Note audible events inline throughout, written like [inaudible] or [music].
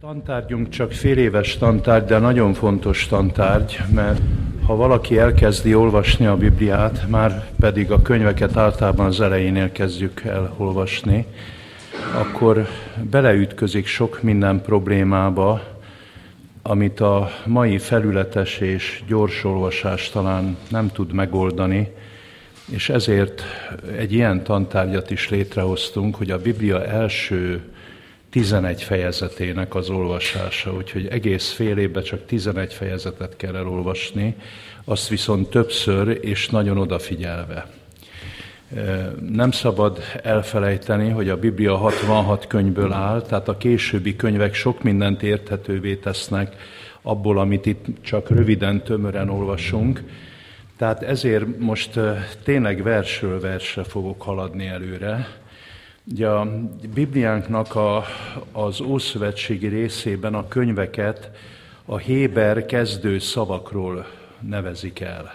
Tantárgyunk csak fél éves tantárgy, de nagyon fontos tantárgy, mert ha valaki elkezdi olvasni a Bibliát, már pedig a könyveket általában az elejénél kezdjük el olvasni, akkor beleütközik sok minden problémába, amit a mai felületes és gyors olvasás talán nem tud megoldani, és ezért egy ilyen tantárgyat is létrehoztunk, hogy a Biblia első 11 fejezetének az olvasása, úgyhogy egész fél évben csak 11 fejezetet kell elolvasni, azt viszont többször és nagyon odafigyelve. Nem szabad elfelejteni, hogy a Biblia 66 könyvből áll, tehát a későbbi könyvek sok mindent érthetővé tesznek abból, amit itt csak röviden, tömören olvasunk. Tehát ezért most tényleg versről versre fogok haladni előre, Ugye a Bibliánknak a, az Ószövetségi részében a könyveket a Héber kezdő szavakról nevezik el.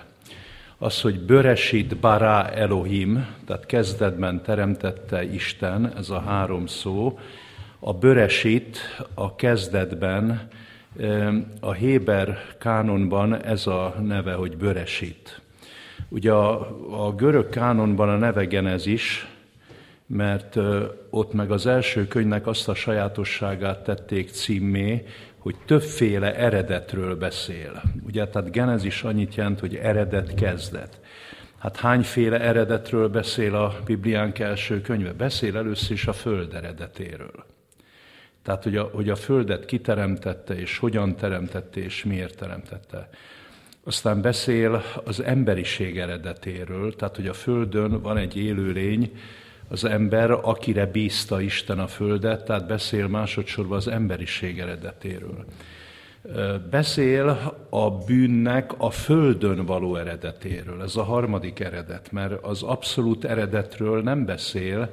Az, hogy Böresít bara Elohim, tehát kezdetben teremtette Isten, ez a három szó, a Böresít a kezdetben, a Héber kánonban ez a neve, hogy Böresít. Ugye a, a görög kánonban a neve Genezis, mert ott meg az első könyvnek azt a sajátosságát tették címmé, hogy többféle eredetről beszél. Ugye, tehát Genezis annyit jelent, hogy eredet kezdet. Hát hányféle eredetről beszél a Bibliánk első könyve? Beszél először is a föld eredetéről. Tehát, hogy a, hogy a földet kiteremtette, és hogyan teremtette, és miért teremtette. Aztán beszél az emberiség eredetéről, tehát, hogy a földön van egy élőlény, az ember, akire bízta Isten a földet, tehát beszél másodszorban az emberiség eredetéről. Beszél a bűnnek a földön való eredetéről. Ez a harmadik eredet, mert az abszolút eredetről nem beszél,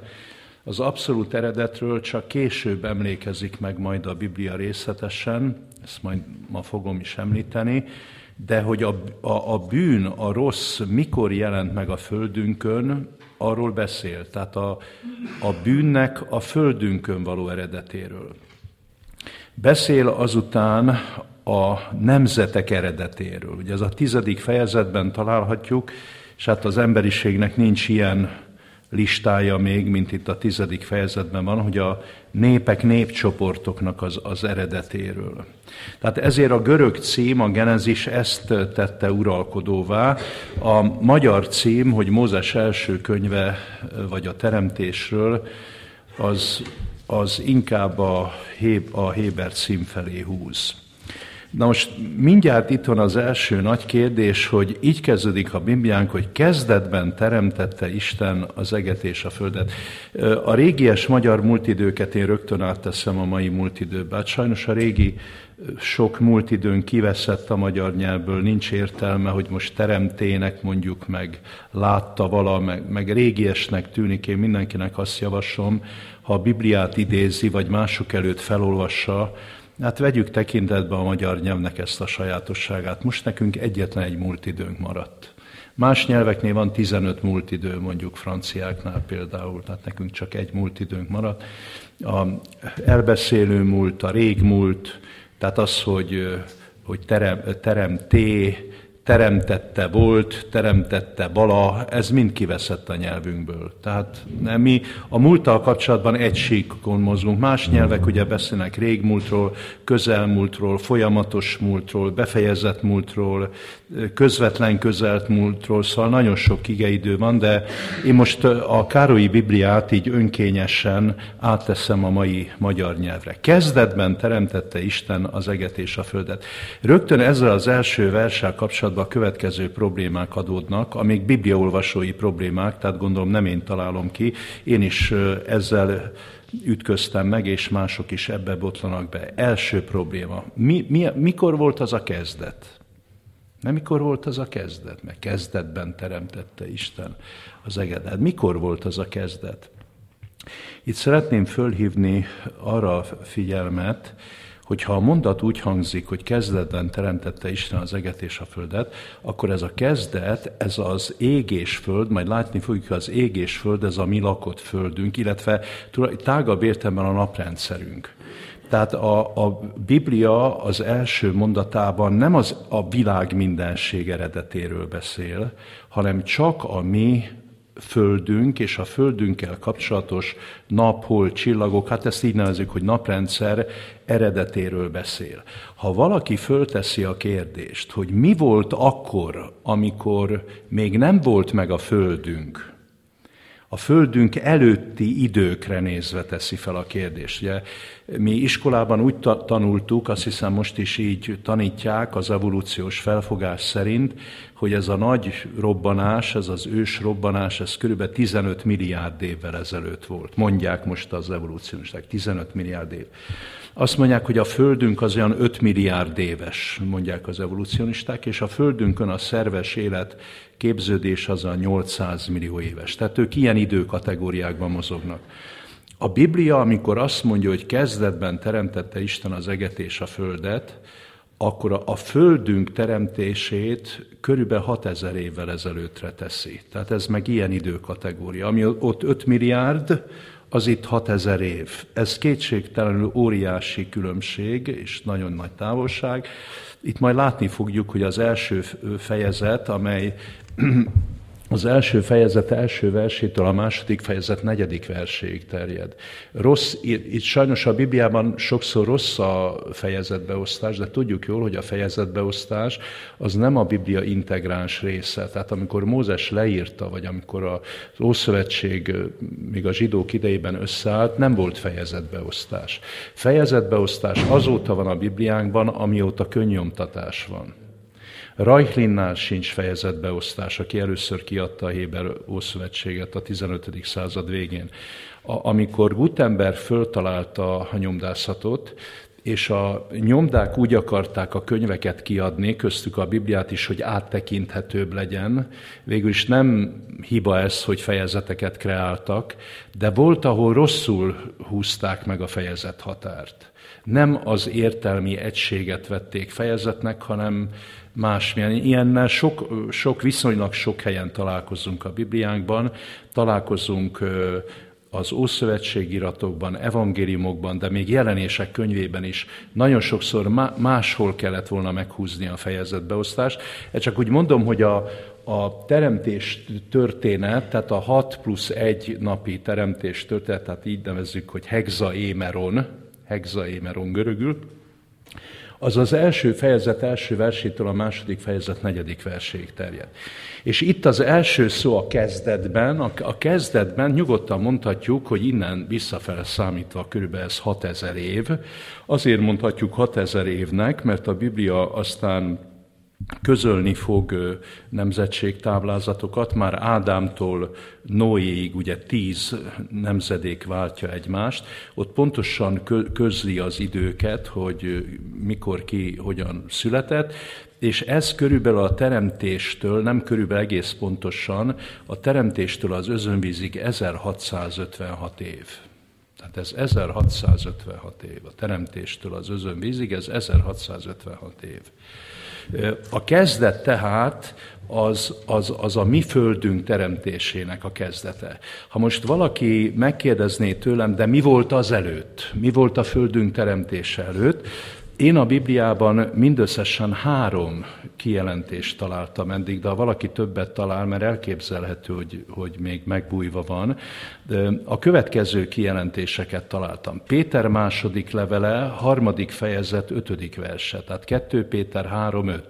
az abszolút eredetről csak később emlékezik meg majd a Biblia részletesen, ezt majd ma fogom is említeni, de hogy a, a, a bűn, a rossz mikor jelent meg a földünkön, arról beszél, tehát a, a bűnnek a földünkön való eredetéről. Beszél azután a nemzetek eredetéről. Ugye ez a tizedik fejezetben találhatjuk, és hát az emberiségnek nincs ilyen listája még, mint itt a tizedik fejezetben van, hogy a népek, népcsoportoknak az, az eredetéről. Tehát ezért a görög cím, a Genezis ezt tette uralkodóvá. A magyar cím, hogy Mózes első könyve, vagy a teremtésről, az, az inkább a, Hé, a Héber cím felé húz. Na most mindjárt itt van az első nagy kérdés, hogy így kezdődik a Bibliánk, hogy kezdetben teremtette Isten az eget és a földet. A régies magyar multidőket én rögtön átteszem a mai multidőbe. Hát sajnos a régi sok multidőn kiveszett a magyar nyelvből, nincs értelme, hogy most teremtének mondjuk meg, látta vala, meg, meg régiesnek tűnik. Én mindenkinek azt javaslom, ha a Bibliát idézi, vagy mások előtt felolvassa, Hát vegyük tekintetbe a magyar nyelvnek ezt a sajátosságát. Most nekünk egyetlen egy múlt időnk maradt. Más nyelveknél van 15 múlt mondjuk franciáknál például, tehát nekünk csak egy múlt időnk maradt. A elbeszélő múlt, a rég múlt, tehát az, hogy, hogy terem, teremté, teremtette volt, teremtette bala, ez mind kiveszett a nyelvünkből. Tehát mi a múlttal kapcsolatban egy síkon mozgunk. Más nyelvek ugye beszélnek régmúltról, közelmúltról, folyamatos múltról, befejezett múltról, közvetlen közelt múltról, szóval nagyon sok igeidő van, de én most a Károlyi Bibliát így önkényesen átteszem a mai magyar nyelvre. Kezdetben teremtette Isten az eget és a földet. Rögtön ezzel az első verssel kapcsolatban a következő problémák adódnak, amik bibliaolvasói problémák, tehát gondolom nem én találom ki, én is ezzel ütköztem meg, és mások is ebbe botlanak be. Első probléma. Mi, mi, mikor volt az a kezdet? Nem mikor volt az a kezdet? Mert kezdetben teremtette Isten az egedet. Mikor volt az a kezdet? Itt szeretném fölhívni arra a figyelmet, hogyha a mondat úgy hangzik, hogy kezdetben teremtette Isten az eget és a földet, akkor ez a kezdet, ez az ég és föld, majd látni fogjuk, az ég és föld, ez a mi lakott földünk, illetve tágabb értelemben a naprendszerünk. Tehát a, a Biblia az első mondatában nem az a világ mindenség eredetéről beszél, hanem csak a mi földünk és a földünkkel kapcsolatos nap, hol, csillagok, hát ezt így nevezzük, hogy naprendszer eredetéről beszél. Ha valaki fölteszi a kérdést, hogy mi volt akkor, amikor még nem volt meg a földünk, a földünk előtti időkre nézve teszi fel a kérdést. Ugye, mi iskolában úgy tanultuk, azt hiszem most is így tanítják az evolúciós felfogás szerint, hogy ez a nagy robbanás, ez az ős robbanás, ez körülbelül 15 milliárd évvel ezelőtt volt. Mondják most az evolúciósták, 15 milliárd év. Azt mondják, hogy a Földünk az olyan 5 milliárd éves, mondják az evolucionisták, és a Földünkön a szerves élet képződés az a 800 millió éves. Tehát ők ilyen időkategóriákban mozognak. A Biblia, amikor azt mondja, hogy kezdetben teremtette Isten az eget és a földet, akkor a földünk teremtését körülbelül 6000 évvel ezelőttre teszi. Tehát ez meg ilyen időkategória. Ami ott 5 milliárd, az itt 6000 év. Ez kétségtelenül óriási különbség és nagyon nagy távolság. Itt majd látni fogjuk, hogy az első fejezet, amely az első fejezet első versétől a második fejezet negyedik verséig terjed. Rossz, itt sajnos a Bibliában sokszor rossz a fejezetbeosztás, de tudjuk jól, hogy a fejezetbeosztás az nem a Biblia integráns része. Tehát amikor Mózes leírta, vagy amikor az Ószövetség még a zsidók idejében összeállt, nem volt fejezetbeosztás. Fejezetbeosztás azóta van a Bibliánkban, amióta könnyomtatás van. Rajhlinnál sincs fejezetbeosztás, aki először kiadta a Héber Ószövetséget a 15. század végén. A, amikor Gutenberg föltalálta a nyomdászatot, és a nyomdák úgy akarták a könyveket kiadni, köztük a Bibliát is, hogy áttekinthetőbb legyen. Végül is nem hiba ez, hogy fejezeteket kreáltak, de volt, ahol rosszul húzták meg a fejezet határt. Nem az értelmi egységet vették fejezetnek, hanem másmilyen. Ilyennel sok, sok, viszonylag sok helyen találkozunk a Bibliánkban, találkozunk az Ószövetségiratokban, evangéliumokban, de még jelenések könyvében is nagyon sokszor máshol kellett volna meghúzni a fejezetbeosztást. Ez csak úgy mondom, hogy a, a teremtés történet, tehát a 6 plusz 1 napi teremtés történet, tehát így nevezzük, hogy hexaémeron, hexaémeron görögül, az az első fejezet első versétől a második fejezet negyedik verséig terjed. És itt az első szó a kezdetben, a, kezdetben nyugodtan mondhatjuk, hogy innen visszafele számítva körülbelül ez 6000 év. Azért mondhatjuk 6000 évnek, mert a Biblia aztán közölni fog nemzetségtáblázatokat, már Ádámtól Noéig ugye tíz nemzedék váltja egymást, ott pontosan közli az időket, hogy mikor ki hogyan született, és ez körülbelül a teremtéstől, nem körülbelül egész pontosan, a teremtéstől az özönvízig 1656 év. Tehát ez 1656 év. A teremtéstől az özönvízig, ez 1656 év. A kezdet tehát az, az, az a mi földünk teremtésének a kezdete. Ha most valaki megkérdezné tőlem, de mi volt az előtt? Mi volt a földünk teremtése előtt? Én a Bibliában mindösszesen három kijelentést találtam eddig, de ha valaki többet talál, mert elképzelhető, hogy, hogy még megbújva van, a következő kijelentéseket találtam. Péter második levele, harmadik fejezet, ötödik verse, tehát 2 Péter 3.5.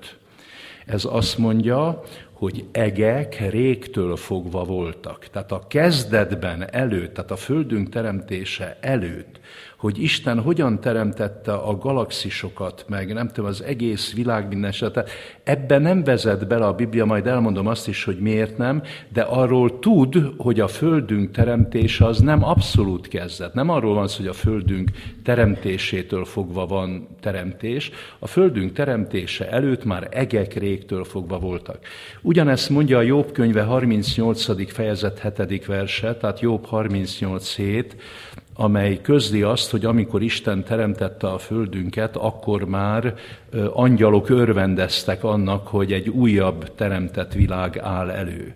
Ez azt mondja, hogy egek régtől fogva voltak. Tehát a kezdetben előtt, tehát a földünk teremtése előtt hogy Isten hogyan teremtette a galaxisokat, meg nem tudom, az egész világ minden esetet. Ebbe nem vezet bele a Biblia, majd elmondom azt is, hogy miért nem, de arról tud, hogy a Földünk teremtése az nem abszolút kezdet. Nem arról van szó, hogy a Földünk teremtésétől fogva van teremtés. A Földünk teremtése előtt már egek régtől fogva voltak. Ugyanezt mondja a Jobb könyve 38. fejezet 7. verse, tehát Jobb 38 7, amely közli azt, hogy amikor Isten teremtette a földünket, akkor már angyalok örvendeztek annak, hogy egy újabb teremtett világ áll elő.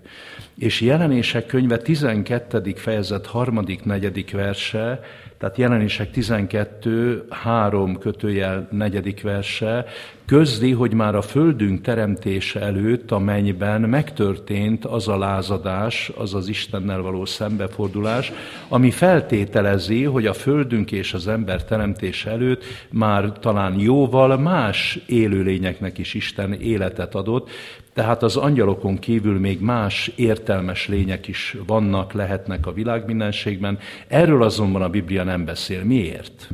És jelenések könyve 12. fejezet 3. negyedik verse, tehát jelenések 12, 3 kötőjel negyedik verse, közli, hogy már a földünk teremtése előtt a mennyben megtörtént az a lázadás, az az Istennel való szembefordulás, ami feltételezi, hogy a földünk és az ember teremtése előtt már talán jóval más élőlényeknek is Isten életet adott, tehát az angyalokon kívül még más értelmes lények is vannak, lehetnek a világmindenségben. Erről azonban a Biblia nem beszél. Miért?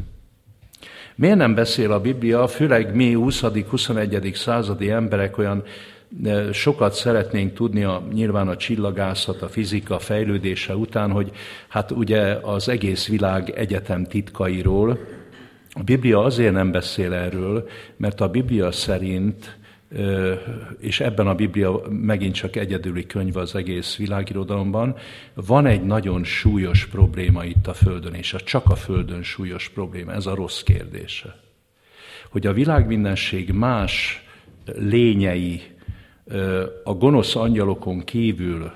Miért nem beszél a Biblia, főleg mi 20.-21. századi emberek olyan e, sokat szeretnénk tudni a, nyilván a csillagászat, a fizika fejlődése után, hogy hát ugye az egész világ egyetem titkairól, a Biblia azért nem beszél erről, mert a Biblia szerint és ebben a Biblia megint csak egyedüli könyv az egész világirodalomban, van egy nagyon súlyos probléma itt a Földön, és a csak a Földön súlyos probléma, ez a rossz kérdése. Hogy a világ mindenség más lényei a gonosz angyalokon kívül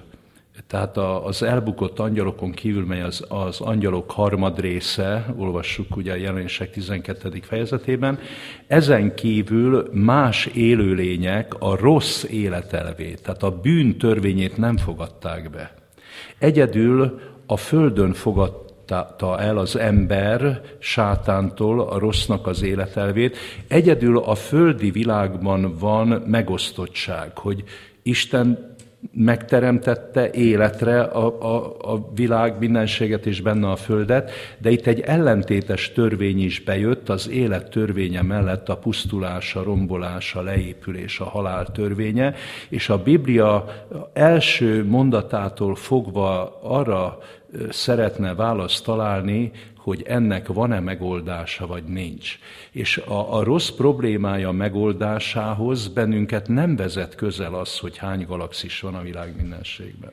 tehát az elbukott angyalokon kívül, mely az, az angyalok harmad része, olvassuk ugye a jelenések 12. fejezetében, ezen kívül más élőlények a rossz életelvét, tehát a bűn törvényét nem fogadták be. Egyedül a földön fogadta el az ember sátántól a rossznak az életelvét. Egyedül a földi világban van megosztottság, hogy Isten megteremtette életre a, a, a világ mindenséget és benne a földet, de itt egy ellentétes törvény is bejött, az élet törvénye mellett a pusztulás, a rombolás, a leépülés, a halál törvénye, és a Biblia első mondatától fogva arra szeretne választ találni, hogy ennek van-e megoldása, vagy nincs. És a, a rossz problémája megoldásához bennünket nem vezet közel az, hogy hány galaxis van a világ mindenségben.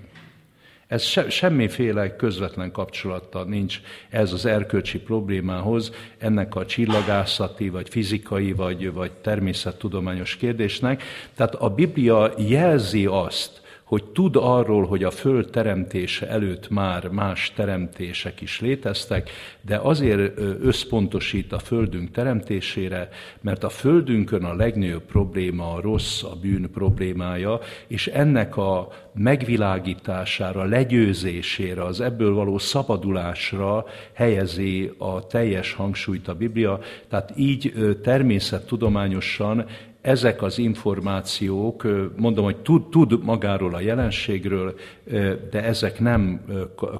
Ez se, semmiféle közvetlen kapcsolata nincs ez az erkölcsi problémához, ennek a csillagászati, vagy fizikai, vagy, vagy természettudományos kérdésnek. Tehát a Biblia jelzi azt, hogy tud arról, hogy a föld teremtése előtt már más teremtések is léteztek, de azért összpontosít a földünk teremtésére, mert a földünkön a legnagyobb probléma a rossz, a bűn problémája, és ennek a megvilágítására, legyőzésére, az ebből való szabadulásra helyezi a teljes hangsúlyt a Biblia. Tehát így természettudományosan ezek az információk, mondom, hogy tud, tud magáról a jelenségről, de ezek nem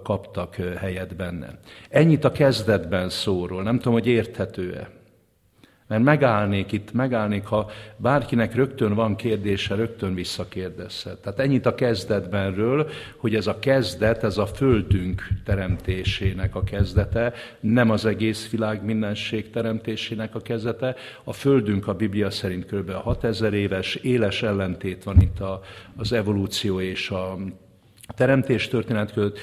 kaptak helyet benne. Ennyit a kezdetben szóról, nem tudom, hogy érthető-e. Mert megállnék itt, megállnék, ha bárkinek rögtön van kérdése, rögtön visszakérdezhet. Tehát ennyit a kezdetbenről, hogy ez a kezdet, ez a földünk teremtésének a kezdete, nem az egész világ mindenség teremtésének a kezdete. A földünk a Biblia szerint kb. 6000 éves, éles ellentét van itt a, az evolúció és a teremtés történet között.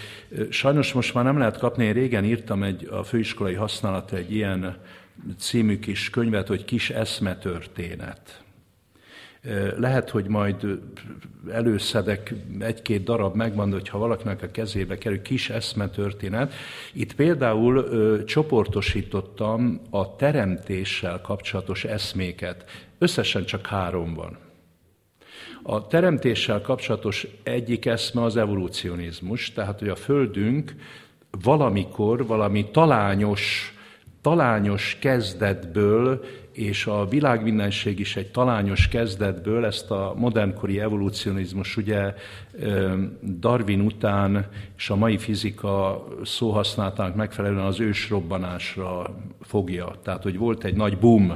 Sajnos most már nem lehet kapni, én régen írtam egy, a főiskolai használatra egy ilyen című kis könyvet, hogy Kis eszmetörténet. Lehet, hogy majd előszedek egy-két darab, megmond, hogy ha valakinek a kezébe kerül kis eszmetörténet. Itt például ö, csoportosítottam a teremtéssel kapcsolatos eszméket. Összesen csak három van. A teremtéssel kapcsolatos egyik eszme az evolucionizmus, tehát hogy a Földünk valamikor valami talányos talányos kezdetből, és a világmindenség is egy talányos kezdetből, ezt a modernkori evolucionizmus ugye Darwin után és a mai fizika szóhasználatának megfelelően az ősrobbanásra fogja. Tehát, hogy volt egy nagy boom,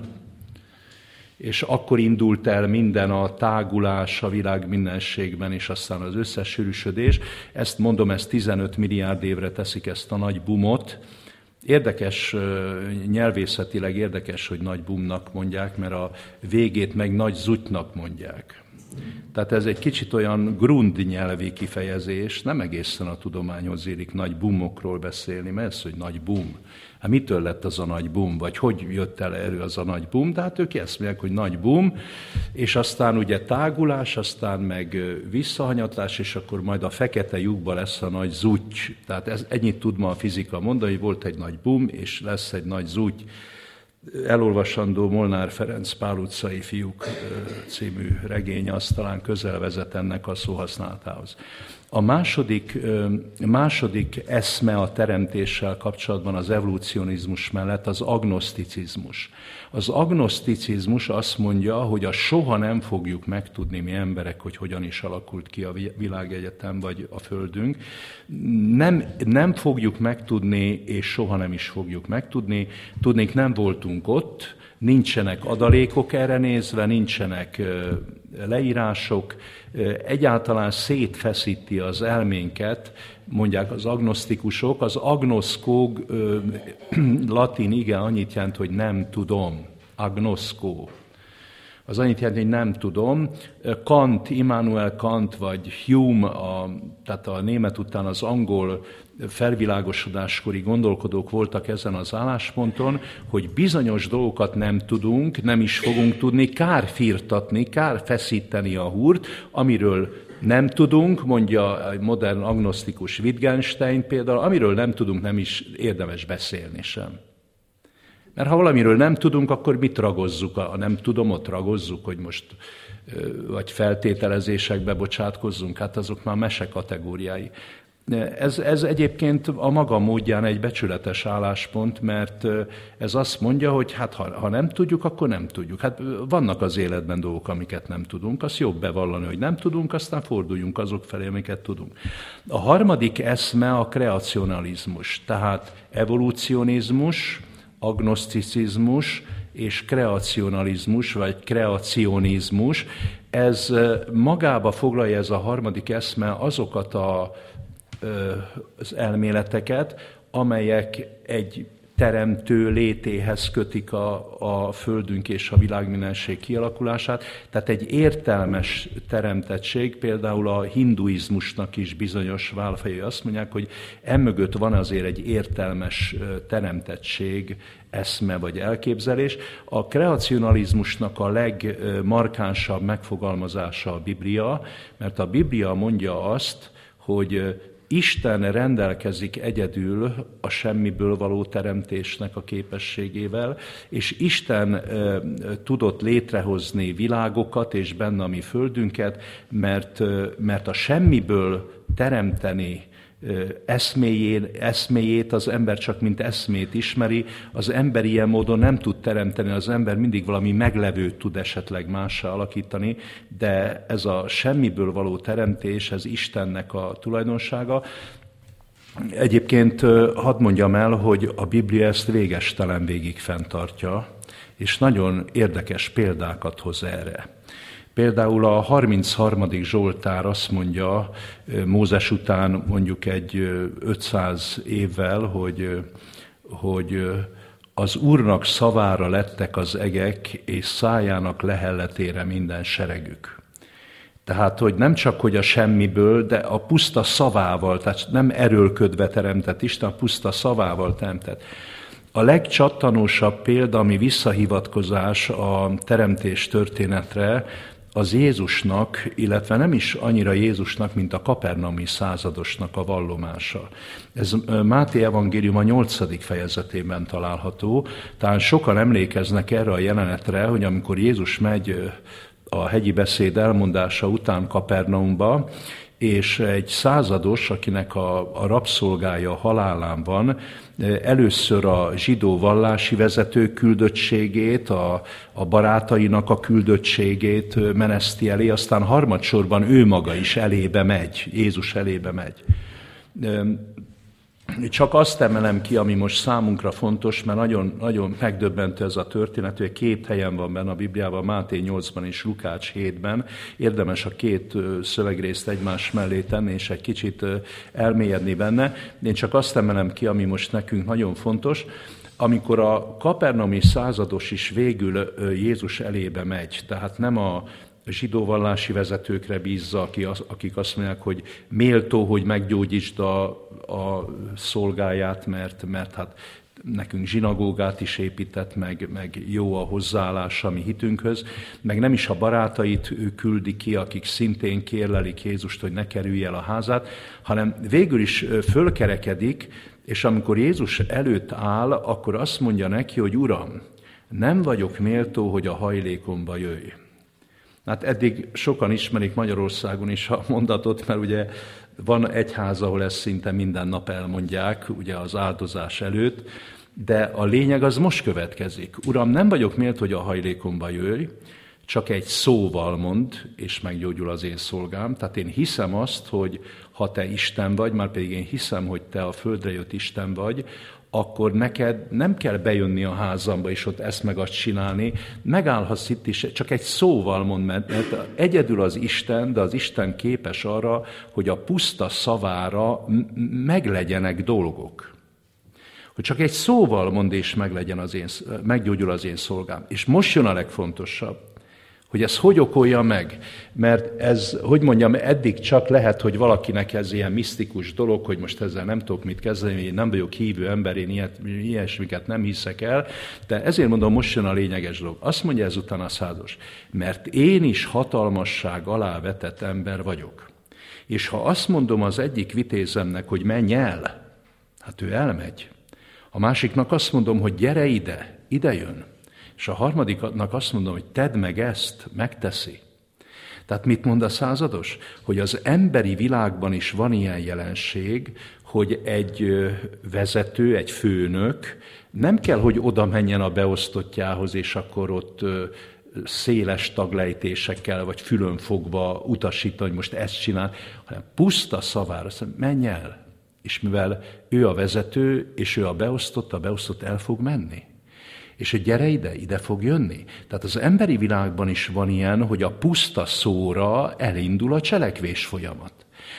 és akkor indult el minden a tágulás a világ mindenségben, és aztán az összes sűrűsödés. Ezt mondom, ezt 15 milliárd évre teszik ezt a nagy bumot, Érdekes, nyelvészetileg érdekes, hogy nagy bumnak mondják, mert a végét meg nagy zutnak mondják. Tehát ez egy kicsit olyan grund nyelvi kifejezés, nem egészen a tudományhoz érik nagy bumokról beszélni, mert ez, hogy nagy bum. Hát mitől lett az a nagy bum, vagy hogy jött el erő az a nagy bum? De hát ők ezt mondják, hogy nagy bum, és aztán ugye tágulás, aztán meg visszahanyatlás, és akkor majd a fekete lyukba lesz a nagy zúgy. Tehát ez, ennyit tud ma a fizika mondani, hogy volt egy nagy bum, és lesz egy nagy zúgy elolvasandó Molnár Ferenc Pál utcai fiúk című regény, az talán közel vezet ennek a szóhasználatához. A második, második eszme a teremtéssel kapcsolatban az evolucionizmus mellett az agnoszticizmus. Az agnoszticizmus azt mondja, hogy a soha nem fogjuk megtudni mi emberek, hogy hogyan is alakult ki a világegyetem vagy a Földünk. Nem, nem fogjuk megtudni, és soha nem is fogjuk megtudni. Tudnék, nem voltunk ott, nincsenek adalékok erre nézve, nincsenek leírások, egyáltalán szétfeszíti az elménket, mondják az agnosztikusok. Az agnoszkóg [clears throat] latin igen annyit jelent, hogy nem tudom. Agnoszkó. Az annyit jelent, hogy nem tudom. Kant, Immanuel Kant, vagy Hume, a, tehát a német után az angol felvilágosodáskori gondolkodók voltak ezen az állásponton, hogy bizonyos dolgokat nem tudunk, nem is fogunk tudni kár firtatni, kár feszíteni a húrt, amiről nem tudunk, mondja egy modern agnosztikus Wittgenstein például, amiről nem tudunk, nem is érdemes beszélni sem. Mert ha valamiről nem tudunk, akkor mit ragozzuk? A nem tudom, ott ragozzuk, hogy most vagy feltételezésekbe bocsátkozzunk, hát azok már mese kategóriái. Ez, ez egyébként a maga módján egy becsületes álláspont, mert ez azt mondja, hogy hát ha, ha nem tudjuk, akkor nem tudjuk. Hát vannak az életben dolgok, amiket nem tudunk, azt jobb bevallani, hogy nem tudunk, aztán forduljunk azok felé, amiket tudunk. A harmadik eszme a kreacionalizmus, tehát evolucionizmus, agnoszticizmus és kreacionalizmus, vagy kreacionizmus. Ez magába foglalja ez a harmadik eszme azokat a az elméleteket, amelyek egy teremtő létéhez kötik a, a Földünk és a világmindenség kialakulását. Tehát egy értelmes teremtettség, például a hinduizmusnak is bizonyos válfejei azt mondják, hogy emögött van azért egy értelmes teremtettség, eszme vagy elképzelés. A kreacionalizmusnak a legmarkánsabb megfogalmazása a Biblia, mert a Biblia mondja azt, hogy Isten rendelkezik egyedül a semmiből való teremtésnek a képességével, és Isten e, tudott létrehozni világokat és benne a mi földünket, mert, mert a semmiből teremteni eszméjét, eszméjét az ember csak mint eszmét ismeri, az ember ilyen módon nem tud teremteni, az ember mindig valami meglevőt tud esetleg mássá alakítani, de ez a semmiből való teremtés, ez Istennek a tulajdonsága. Egyébként hadd mondjam el, hogy a Biblia ezt végestelen végig fenntartja, és nagyon érdekes példákat hoz erre. Például a 33. Zsoltár azt mondja Mózes után mondjuk egy 500 évvel, hogy, hogy az Úrnak szavára lettek az egek, és szájának lehelletére minden seregük. Tehát, hogy nem csak, hogy a semmiből, de a puszta szavával, tehát nem erőlködve teremtett Isten, a puszta szavával teremtett. A legcsattanósabb példa, ami visszahivatkozás a teremtés történetre, az Jézusnak, illetve nem is annyira Jézusnak, mint a kapernami századosnak a vallomása. Ez Máté evangélium a nyolcadik fejezetében található, talán sokan emlékeznek erre a jelenetre, hogy amikor Jézus megy a hegyi beszéd elmondása után Kapernaumba, és egy százados, akinek a, a rabszolgája halálán van, először a zsidó vallási vezető küldöttségét, a, a barátainak a küldöttségét meneszti elé, aztán harmadsorban ő maga is elébe megy, Jézus elébe megy. Csak azt emelem ki, ami most számunkra fontos, mert nagyon, nagyon megdöbbentő ez a történet, hogy két helyen van benne a Bibliában, Máté 8-ban és Lukács 7-ben. Érdemes a két szövegrészt egymás mellé tenni, és egy kicsit elmélyedni benne. Én csak azt emelem ki, ami most nekünk nagyon fontos, amikor a kapernami százados is végül Jézus elébe megy, tehát nem a zsidó vallási vezetőkre bízza, akik azt mondják, hogy méltó, hogy meggyógyítsd a, a szolgáját, mert, mert hát nekünk zsinagógát is épített, meg, meg jó a hozzáállása mi hitünkhöz, meg nem is a barátait ő küldi ki, akik szintén kérlelik Jézust, hogy ne kerülj el a házát, hanem végül is fölkerekedik, és amikor Jézus előtt áll, akkor azt mondja neki, hogy Uram, nem vagyok méltó, hogy a hajlékomba jöjj. Hát eddig sokan ismerik Magyarországon is a mondatot, mert ugye van egyház, ahol ezt szinte minden nap elmondják, ugye az áldozás előtt, de a lényeg az most következik. Uram, nem vagyok mélt, hogy a hajlékomba jöjj, csak egy szóval mond, és meggyógyul az én szolgám. Tehát én hiszem azt, hogy ha te Isten vagy, már pedig én hiszem, hogy te a földre jött Isten vagy, akkor neked nem kell bejönni a házamba, és ott ezt meg azt csinálni, megállhatsz itt is, csak egy szóval mond, mert, egyedül az Isten, de az Isten képes arra, hogy a puszta szavára meglegyenek dolgok. Hogy csak egy szóval mond, és meglegyen az én, meggyógyul az én szolgám. És most jön a legfontosabb hogy ez hogy okolja meg. Mert ez, hogy mondjam, eddig csak lehet, hogy valakinek ez ilyen misztikus dolog, hogy most ezzel nem tudok mit kezdeni, én nem vagyok hívő ember, én ilyet, ilyesmiket nem hiszek el, de ezért mondom, most jön a lényeges dolog. Azt mondja ezután a százos, mert én is hatalmasság alá vetett ember vagyok. És ha azt mondom az egyik vitézemnek, hogy menj el, hát ő elmegy. A másiknak azt mondom, hogy gyere ide, ide jön. És a harmadiknak azt mondom, hogy tedd meg ezt, megteszi. Tehát mit mond a százados? Hogy az emberi világban is van ilyen jelenség, hogy egy vezető, egy főnök nem kell, hogy oda menjen a beosztottjához, és akkor ott széles taglejtésekkel, vagy fülön fogva utasítani, hogy most ezt csinál, hanem puszta szavára, azt menj el. És mivel ő a vezető, és ő a beosztott, a beosztott el fog menni és hogy gyere ide, ide fog jönni. Tehát az emberi világban is van ilyen, hogy a puszta szóra elindul a cselekvés folyamat.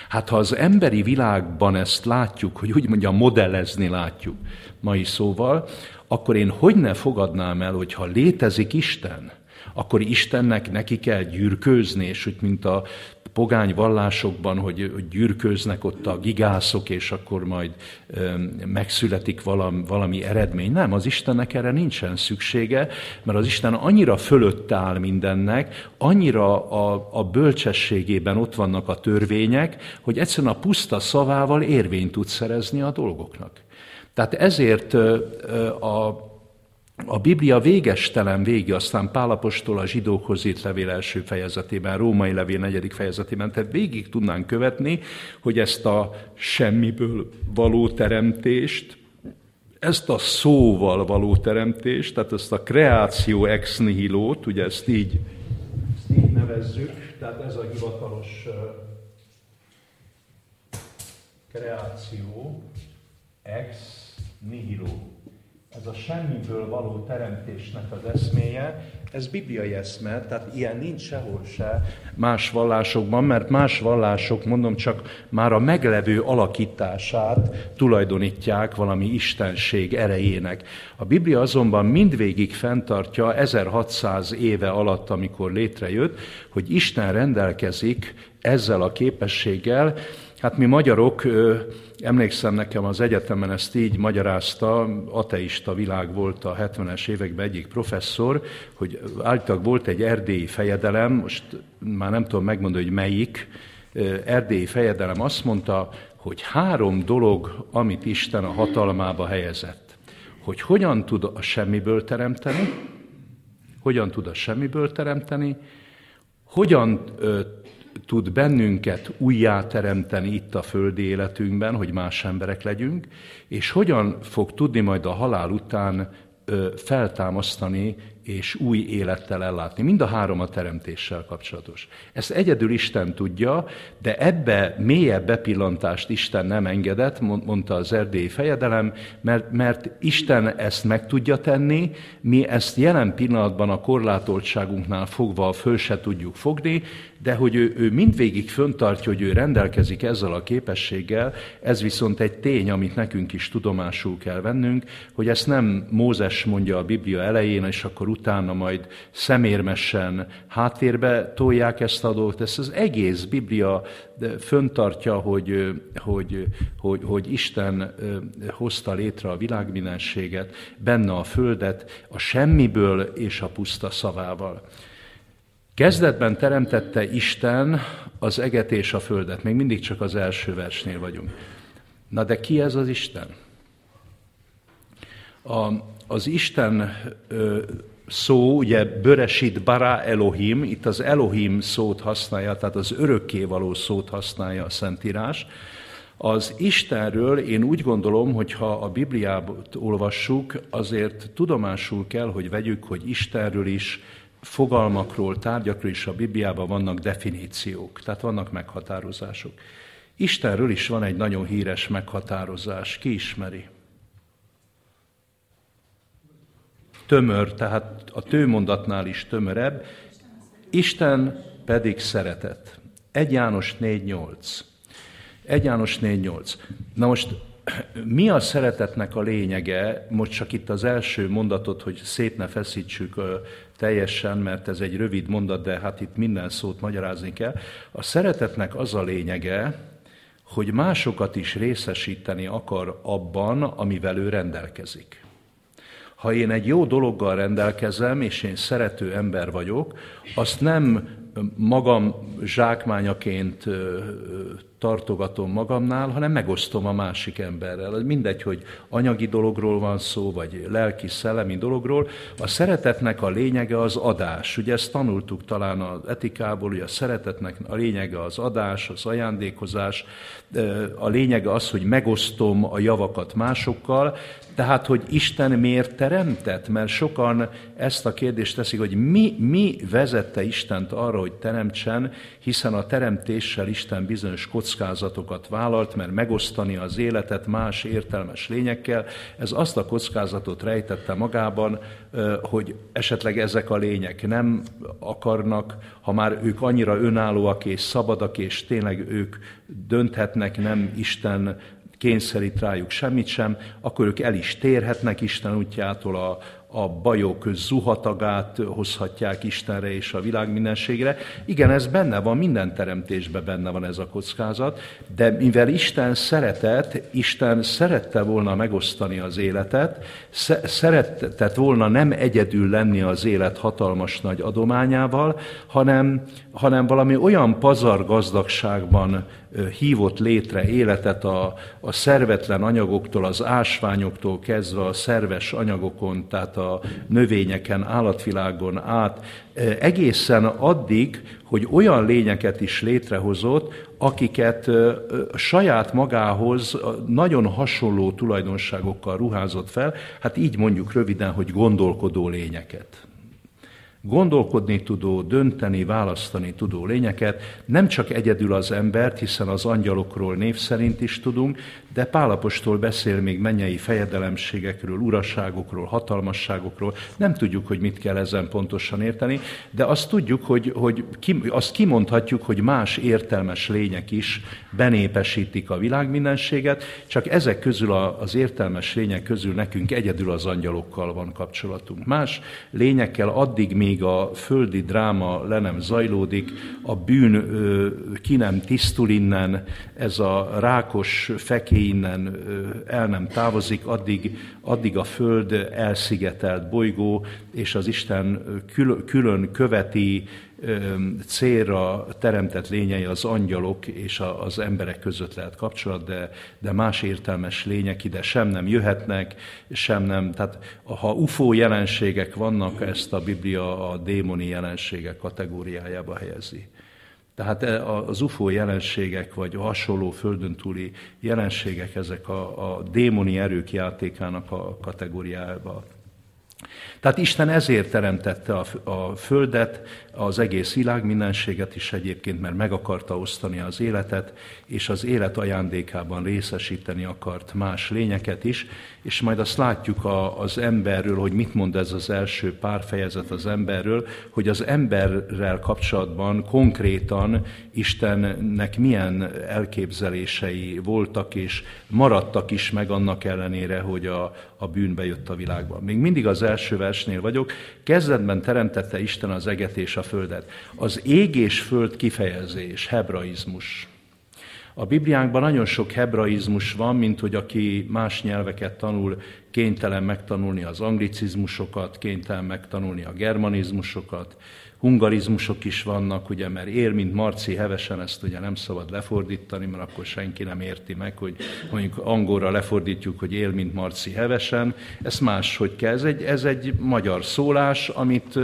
Hát ha az emberi világban ezt látjuk, hogy úgy mondja, modellezni látjuk mai szóval, akkor én hogy ne fogadnám el, hogy ha létezik Isten, akkor Istennek neki kell gyűrkőzni, és úgy, mint a pogány vallásokban, hogy, hogy ott a gigászok, és akkor majd megszületik valami, valami eredmény. Nem, az Istennek erre nincsen szüksége, mert az Isten annyira fölött áll mindennek, annyira a, a bölcsességében ott vannak a törvények, hogy egyszerűen a puszta szavával érvényt tud szerezni a dolgoknak. Tehát ezért a a Biblia végestelen vége, aztán Pálapostól a zsidókhoz írt levél első fejezetében, római levél negyedik fejezetében, tehát végig tudnánk követni, hogy ezt a semmiből való teremtést, ezt a szóval való teremtést, tehát ezt a kreáció ex nihilót, ugye ezt így, ezt így nevezzük, tehát ez a hivatalos kreáció ex nihiló ez a semmiből való teremtésnek az eszméje, ez bibliai eszme, tehát ilyen nincs sehol se más vallásokban, mert más vallások, mondom csak, már a meglevő alakítását tulajdonítják valami istenség erejének. A Biblia azonban mindvégig fenntartja 1600 éve alatt, amikor létrejött, hogy Isten rendelkezik ezzel a képességgel, Hát mi magyarok, emlékszem nekem az egyetemen ezt így magyarázta, ateista világ volt a 70-es években egyik professzor, hogy állítólag volt egy erdélyi fejedelem, most már nem tudom megmondani, hogy melyik, erdélyi fejedelem azt mondta, hogy három dolog, amit Isten a hatalmába helyezett. Hogy hogyan tud a semmiből teremteni, hogyan tud a semmiből teremteni, hogyan tud bennünket újjáteremteni itt a földi életünkben, hogy más emberek legyünk, és hogyan fog tudni majd a halál után feltámasztani és új élettel ellátni. Mind a három a teremtéssel kapcsolatos. Ezt egyedül Isten tudja, de ebbe mélyebb bepillantást Isten nem engedett, mondta az erdélyi fejedelem, mert, mert Isten ezt meg tudja tenni, mi ezt jelen pillanatban a korlátoltságunknál fogva föl se tudjuk fogni, de hogy ő, ő mindvégig föntartja, hogy ő rendelkezik ezzel a képességgel, ez viszont egy tény, amit nekünk is tudomásul kell vennünk, hogy ezt nem Mózes mondja a Biblia elején, és akkor utána majd szemérmesen háttérbe tolják ezt a dolgot. Ezt az egész Biblia föntartja, hogy, hogy, hogy, hogy Isten hozta létre a világminenséget, benne a földet, a semmiből és a puszta szavával. Kezdetben teremtette Isten az eget és a földet. Még mindig csak az első versnél vagyunk. Na de ki ez az Isten? A, az Isten ö, szó, ugye Böresit bara Elohim, itt az Elohim szót használja, tehát az örökkévaló szót használja a Szentírás. Az Istenről én úgy gondolom, hogy ha a Bibliát olvassuk, azért tudomásul kell, hogy vegyük, hogy Istenről is fogalmakról, tárgyakról is a Bibliában vannak definíciók, tehát vannak meghatározások. Istenről is van egy nagyon híres meghatározás, ki ismeri? Tömör, tehát a tőmondatnál is tömörebb, Isten pedig szeretet. 1 János 4.8. 1 János 4.8. Na most mi a szeretetnek a lényege? Most csak itt az első mondatot, hogy szét ne feszítsük teljesen, mert ez egy rövid mondat, de hát itt minden szót magyarázni kell. A szeretetnek az a lényege, hogy másokat is részesíteni akar abban, amivel ő rendelkezik. Ha én egy jó dologgal rendelkezem, és én szerető ember vagyok, azt nem magam zsákmányaként tartogatom magamnál, hanem megosztom a másik emberrel. Mindegy, hogy anyagi dologról van szó, vagy lelki, szellemi dologról. A szeretetnek a lényege az adás. Ugye ezt tanultuk talán az etikából, hogy a szeretetnek a lényege az adás, az ajándékozás, a lényege az, hogy megosztom a javakat másokkal, tehát, hogy Isten miért teremtett? Mert sokan ezt a kérdést teszik, hogy mi, mi vezette Istent arra, hogy teremtsen, hiszen a teremtéssel Isten bizonyos kockázatokat vállalt, mert megosztani az életet más értelmes lényekkel, ez azt a kockázatot rejtette magában, hogy esetleg ezek a lények nem akarnak, ha már ők annyira önállóak és szabadak, és tényleg ők dönthetnek, nem Isten kényszerít rájuk semmit sem, akkor ők el is térhetnek Isten útjától, a, a bajok zuhatagát hozhatják Istenre és a világ mindenségre. Igen, ez benne van, minden teremtésben benne van ez a kockázat, de mivel Isten szeretett, Isten szerette volna megosztani az életet, szeretett volna nem egyedül lenni az élet hatalmas nagy adományával, hanem, hanem valami olyan pazar gazdagságban hívott létre életet a, a szervetlen anyagoktól, az ásványoktól kezdve a szerves anyagokon, tehát a növényeken, állatvilágon át, egészen addig, hogy olyan lényeket is létrehozott, akiket saját magához nagyon hasonló tulajdonságokkal ruházott fel, hát így mondjuk röviden, hogy gondolkodó lényeket gondolkodni tudó, dönteni, választani tudó lényeket, nem csak egyedül az embert, hiszen az angyalokról név szerint is tudunk, de Pálapostól beszél még mennyei fejedelemségekről, uraságokról, hatalmasságokról. Nem tudjuk, hogy mit kell ezen pontosan érteni, de azt tudjuk, hogy, hogy ki, azt kimondhatjuk, hogy más értelmes lények is benépesítik a világmindenséget, csak ezek közül az értelmes lények közül nekünk egyedül az angyalokkal van kapcsolatunk. Más lényekkel addig még a földi dráma le nem zajlódik, a bűn ki nem tisztul innen, ez a rákos feké innen el nem távozik, addig, addig a Föld elszigetelt bolygó, és az Isten külön követi célra teremtett lényei az angyalok és az emberek között lehet kapcsolat, de, de más értelmes lények ide sem nem jöhetnek, sem nem. Tehát ha UFO jelenségek vannak, ezt a Biblia a démoni jelenségek kategóriájába helyezi. Tehát e, az UFO jelenségek, vagy hasonló földön túli jelenségek, ezek a, a démoni erők játékának a kategóriájába tehát Isten ezért teremtette a, a Földet, az egész világ mindenséget is egyébként, mert meg akarta osztani az életet, és az élet ajándékában részesíteni akart más lényeket is, és majd azt látjuk a, az emberről, hogy mit mond ez az első pár fejezet az emberről, hogy az emberrel kapcsolatban konkrétan Istennek milyen elképzelései voltak, és maradtak is meg annak ellenére, hogy a, a bűnbe jött a világban. Még mindig az első versnél vagyok. Kezdetben teremtette Isten az eget és a földet. Az ég és föld kifejezés, hebraizmus. A Bibliánkban nagyon sok hebraizmus van, mint hogy aki más nyelveket tanul, kénytelen megtanulni az anglicizmusokat, kénytelen megtanulni a germanizmusokat, hungarizmusok is vannak, ugye, mert ér, mint Marci hevesen, ezt ugye nem szabad lefordítani, mert akkor senki nem érti meg, hogy mondjuk angolra lefordítjuk, hogy él, mint Marci hevesen. Ez máshogy kell. Ez egy, ez egy magyar szólás, amit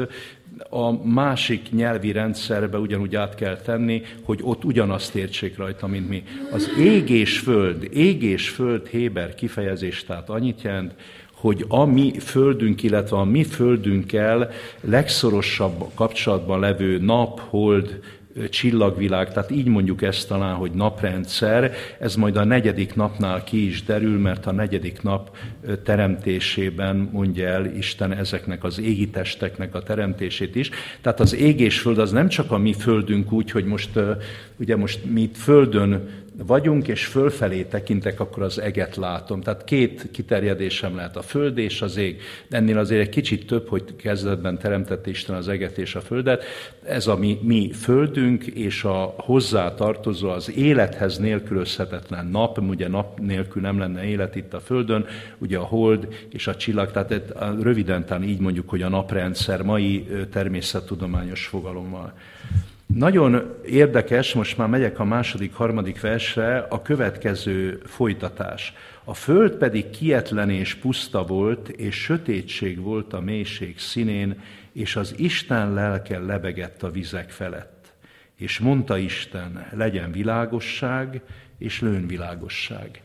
a másik nyelvi rendszerbe ugyanúgy át kell tenni, hogy ott ugyanazt értsék rajta, mint mi. Az ég és föld, ég és föld Héber kifejezés, tehát annyit jelent, hogy a mi földünk, illetve a mi földünkkel legszorosabb kapcsolatban levő nap, hold, csillagvilág, tehát így mondjuk ezt talán, hogy naprendszer, ez majd a negyedik napnál ki is derül, mert a negyedik nap teremtésében mondja el Isten ezeknek az égi testeknek a teremtését is. Tehát az ég és föld az nem csak a mi földünk úgy, hogy most, ugye most mi itt földön vagyunk, és fölfelé tekintek, akkor az eget látom. Tehát két kiterjedésem lehet, a föld és az ég. Ennél azért egy kicsit több, hogy kezdetben teremtett Isten az eget és a földet. Ez a mi, mi földünk, és a hozzá tartozó, az élethez nélkülözhetetlen nap, ugye nap nélkül nem lenne élet itt a földön, ugye a hold és a csillag, tehát röviden talán így mondjuk, hogy a naprendszer mai természettudományos fogalommal. Nagyon érdekes, most már megyek a második, harmadik versre, a következő folytatás. A föld pedig kietlen és puszta volt, és sötétség volt a mélység színén, és az Isten lelke lebegett a vizek felett. És mondta Isten, legyen világosság, és lőn világosság.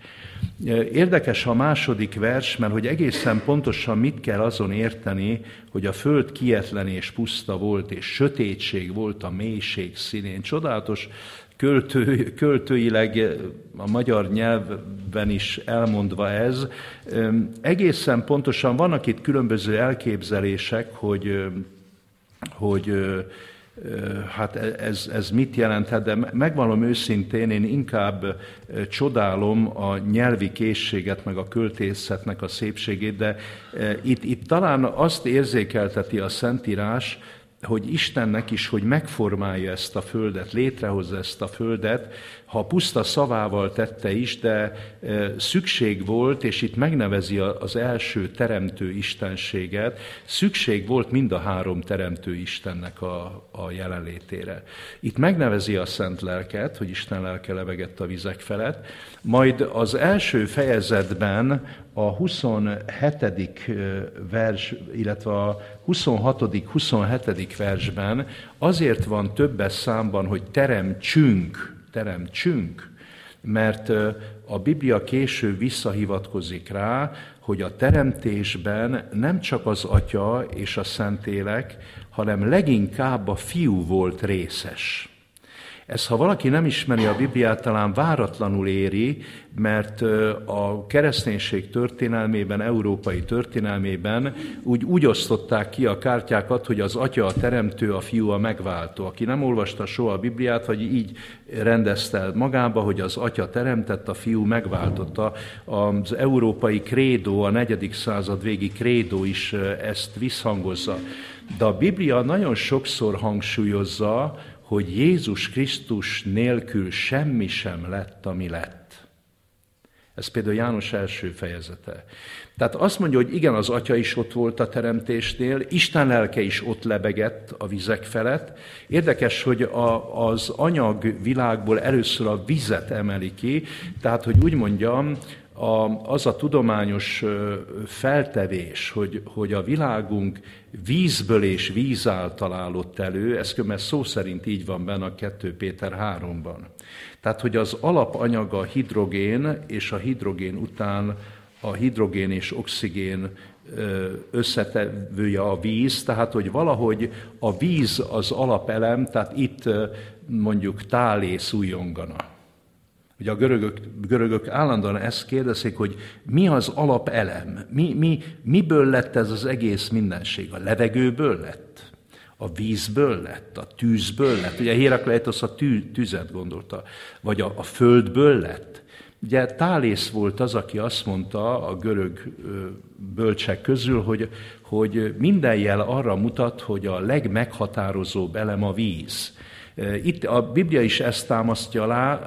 Érdekes a második vers, mert hogy egészen pontosan mit kell azon érteni, hogy a föld kietlen és puszta volt, és sötétség volt a mélység színén. Csodálatos költő, költőileg a magyar nyelvben is elmondva ez. Egészen pontosan vannak itt különböző elképzelések, hogy, hogy hát e, ez, ez mit jelenthet, de megvalom őszintén, én inkább csodálom a nyelvi készséget, meg a költészetnek a szépségét, de itt, itt talán azt érzékelteti a Szentírás, hogy Istennek is, hogy megformálja ezt a földet, létrehozza ezt a földet, ha puszta szavával tette is, de e, szükség volt, és itt megnevezi az első teremtő istenséget, szükség volt mind a három teremtő Istennek a, a jelenlétére. Itt megnevezi a szent lelket, hogy Isten lelke levegett a vizek felett, majd az első fejezetben a 27. E, vers, illetve a 26. 27. versben azért van többes számban, hogy teremtsünk, teremtsünk, mert a Biblia később visszahivatkozik rá, hogy a teremtésben nem csak az Atya és a Szentélek, hanem leginkább a fiú volt részes. Ez, ha valaki nem ismeri a Bibliát, talán váratlanul éri, mert a kereszténység történelmében, európai történelmében úgy, úgy osztották ki a kártyákat, hogy az atya a teremtő, a fiú a megváltó. Aki nem olvasta soha a Bibliát, vagy így rendezte magába, hogy az atya teremtett, a fiú megváltotta. Az európai krédó, a negyedik század végi krédó is ezt visszhangozza. De a Biblia nagyon sokszor hangsúlyozza, hogy Jézus Krisztus nélkül semmi sem lett, ami lett. Ez például János első fejezete. Tehát azt mondja, hogy igen, az atya is ott volt a teremtésnél, Isten lelke is ott lebegett a vizek felett. Érdekes, hogy a, az anyag világból először a vizet emeli ki, tehát, hogy úgy mondjam, a, az a tudományos feltevés, hogy, hogy a világunk vízből és víz által állott elő, ez mert szó szerint így van benne a 2 Péter 3-ban. Tehát, hogy az alapanyaga a hidrogén, és a hidrogén után a hidrogén és oxigén összetevője a víz, tehát hogy valahogy a víz az alapelem, tehát itt mondjuk tálész újongana. Ugye a görögök, görögök állandóan ezt kérdezik, hogy mi az alapelem, mi, mi, miből lett ez az egész mindenség? A levegőből lett? A vízből lett? A tűzből lett? Ugye Hérakleitosz a tű, tüzet gondolta. Vagy a, a földből lett? Ugye Tálész volt az, aki azt mondta a görög bölcsek közül, hogy, hogy minden jel arra mutat, hogy a legmeghatározóbb elem a víz. Itt a Biblia is ezt támasztja alá,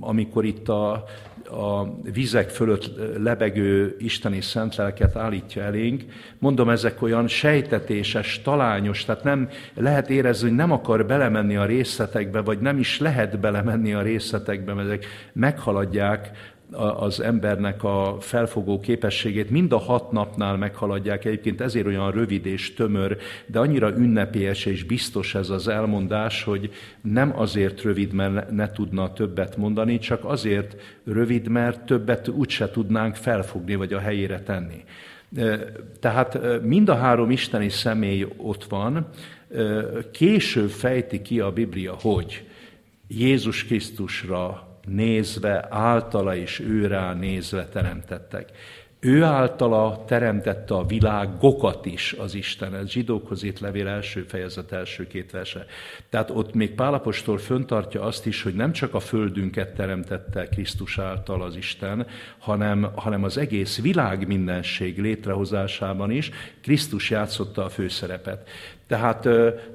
amikor itt a a vizek fölött lebegő isteni szent lelket állítja elénk. Mondom, ezek olyan sejtetéses, talányos, tehát nem lehet érezni, hogy nem akar belemenni a részletekbe, vagy nem is lehet belemenni a részletekbe, mert ezek meghaladják az embernek a felfogó képességét mind a hat napnál meghaladják. Egyébként ezért olyan rövid és tömör, de annyira ünnepélyes és biztos ez az elmondás, hogy nem azért rövid, mert ne tudna többet mondani, csak azért rövid, mert többet úgyse tudnánk felfogni, vagy a helyére tenni. Tehát mind a három isteni személy ott van, később fejti ki a Biblia, hogy Jézus Krisztusra nézve, általa és őrá nézve teremtettek. Ő általa teremtette a világokat is az Isten. Ez zsidókhoz itt levél első fejezet, első két verse. Tehát ott még Pálapostól föntartja azt is, hogy nem csak a földünket teremtette Krisztus által az Isten, hanem, hanem az egész világ mindenség létrehozásában is Krisztus játszotta a főszerepet. Tehát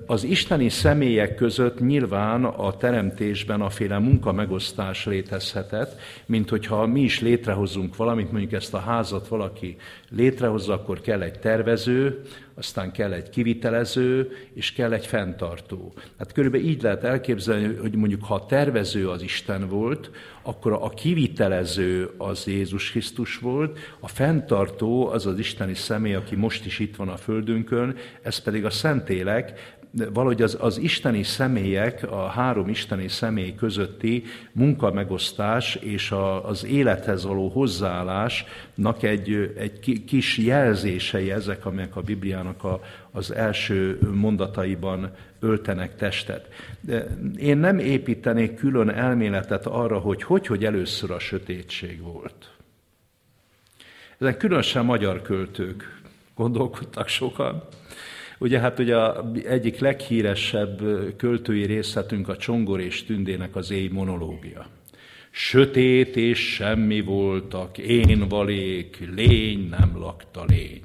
az isteni személyek között nyilván a teremtésben a féle munkamegosztás létezhetett, mint hogyha mi is létrehozunk valamit, mondjuk ezt a házat valaki létrehozza, akkor kell egy tervező, aztán kell egy kivitelező, és kell egy fenntartó. Hát körülbelül így lehet elképzelni, hogy mondjuk ha a tervező az Isten volt, akkor a kivitelező az Jézus Krisztus volt, a fenntartó az az isteni személy, aki most is itt van a földünkön, ez pedig a Szentélek, valahogy az, az isteni személyek, a három isteni személy közötti munkamegosztás és a, az élethez való hozzáállásnak egy, egy kis jelzései ezek, amelyek a Bibliának a, az első mondataiban öltenek testet. Én nem építenék külön elméletet arra, hogy hogy, hogy először a sötétség volt. Ezen különösen magyar költők gondolkodtak sokan. Ugye hát ugye a egyik leghíresebb költői részletünk a Csongor és Tündének az éj monológia. Sötét és semmi voltak, én valék, lény nem lakta lény.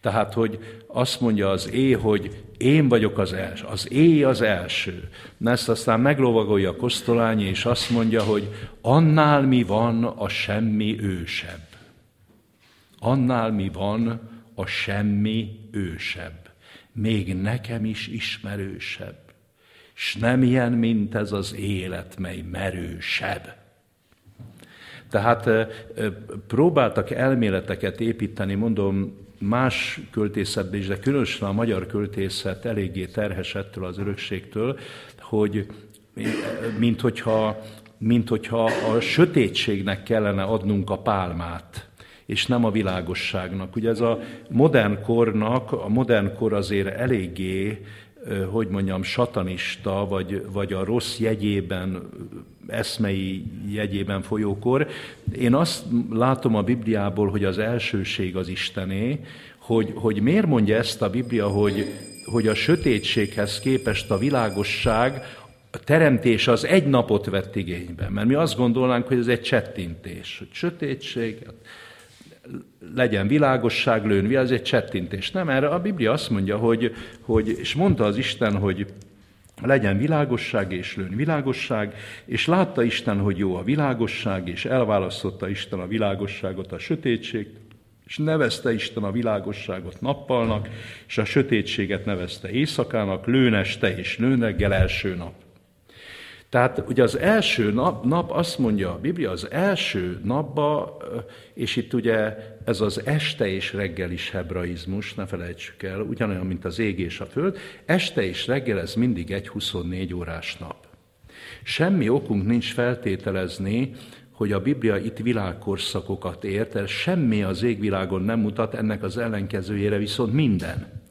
Tehát, hogy azt mondja az é, hogy én vagyok az első, az é az első. Ezt aztán meglovagolja Kosztolányi, és azt mondja, hogy annál mi van a semmi ősebb. Annál mi van a semmi ősebb még nekem is ismerősebb, s nem ilyen, mint ez az élet, mely merősebb. Tehát próbáltak elméleteket építeni, mondom, más költészetben is, de különösen a magyar költészet eléggé terhes ettől az örökségtől, hogy mint hogyha, mint hogyha a sötétségnek kellene adnunk a pálmát és nem a világosságnak. Ugye ez a modern kornak, a modern kor azért eléggé, hogy mondjam, satanista, vagy, vagy a rossz jegyében, eszmei jegyében folyókor. Én azt látom a Bibliából, hogy az elsőség az Istené, hogy, hogy miért mondja ezt a Biblia, hogy, hogy a sötétséghez képest a világosság a teremtés az egy napot vett igénybe. Mert mi azt gondolnánk, hogy ez egy csettintés. Hogy sötétség, legyen világosság, lőn, ez egy csettintés. Nem, erre a Biblia azt mondja, hogy, hogy és mondta az Isten, hogy legyen világosság és lőn világosság, és látta Isten, hogy jó a világosság, és elválasztotta Isten a világosságot a sötétség, és nevezte Isten a világosságot nappalnak, és a sötétséget nevezte éjszakának, lőneste és lőnreggel első nap. Tehát ugye az első nap, nap azt mondja a Biblia, az első napba, és itt ugye ez az este és reggel is hebraizmus, ne felejtsük el, ugyanolyan, mint az ég és a föld, este és reggel ez mindig egy 24 órás nap. Semmi okunk nincs feltételezni, hogy a Biblia itt világkorszakokat ért, ez semmi az égvilágon nem mutat, ennek az ellenkezőjére viszont minden.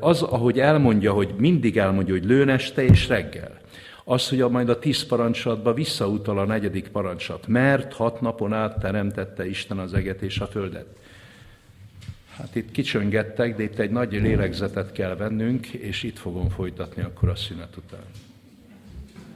Az, ahogy elmondja, hogy mindig elmondja, hogy lőn este és reggel. Az, hogy a majd a tíz parancsolatba visszautal a negyedik parancsat, mert hat napon át teremtette Isten az eget és a földet. Hát itt kicsöngettek, de itt egy nagy lélegzetet kell vennünk, és itt fogom folytatni akkor a szünet után.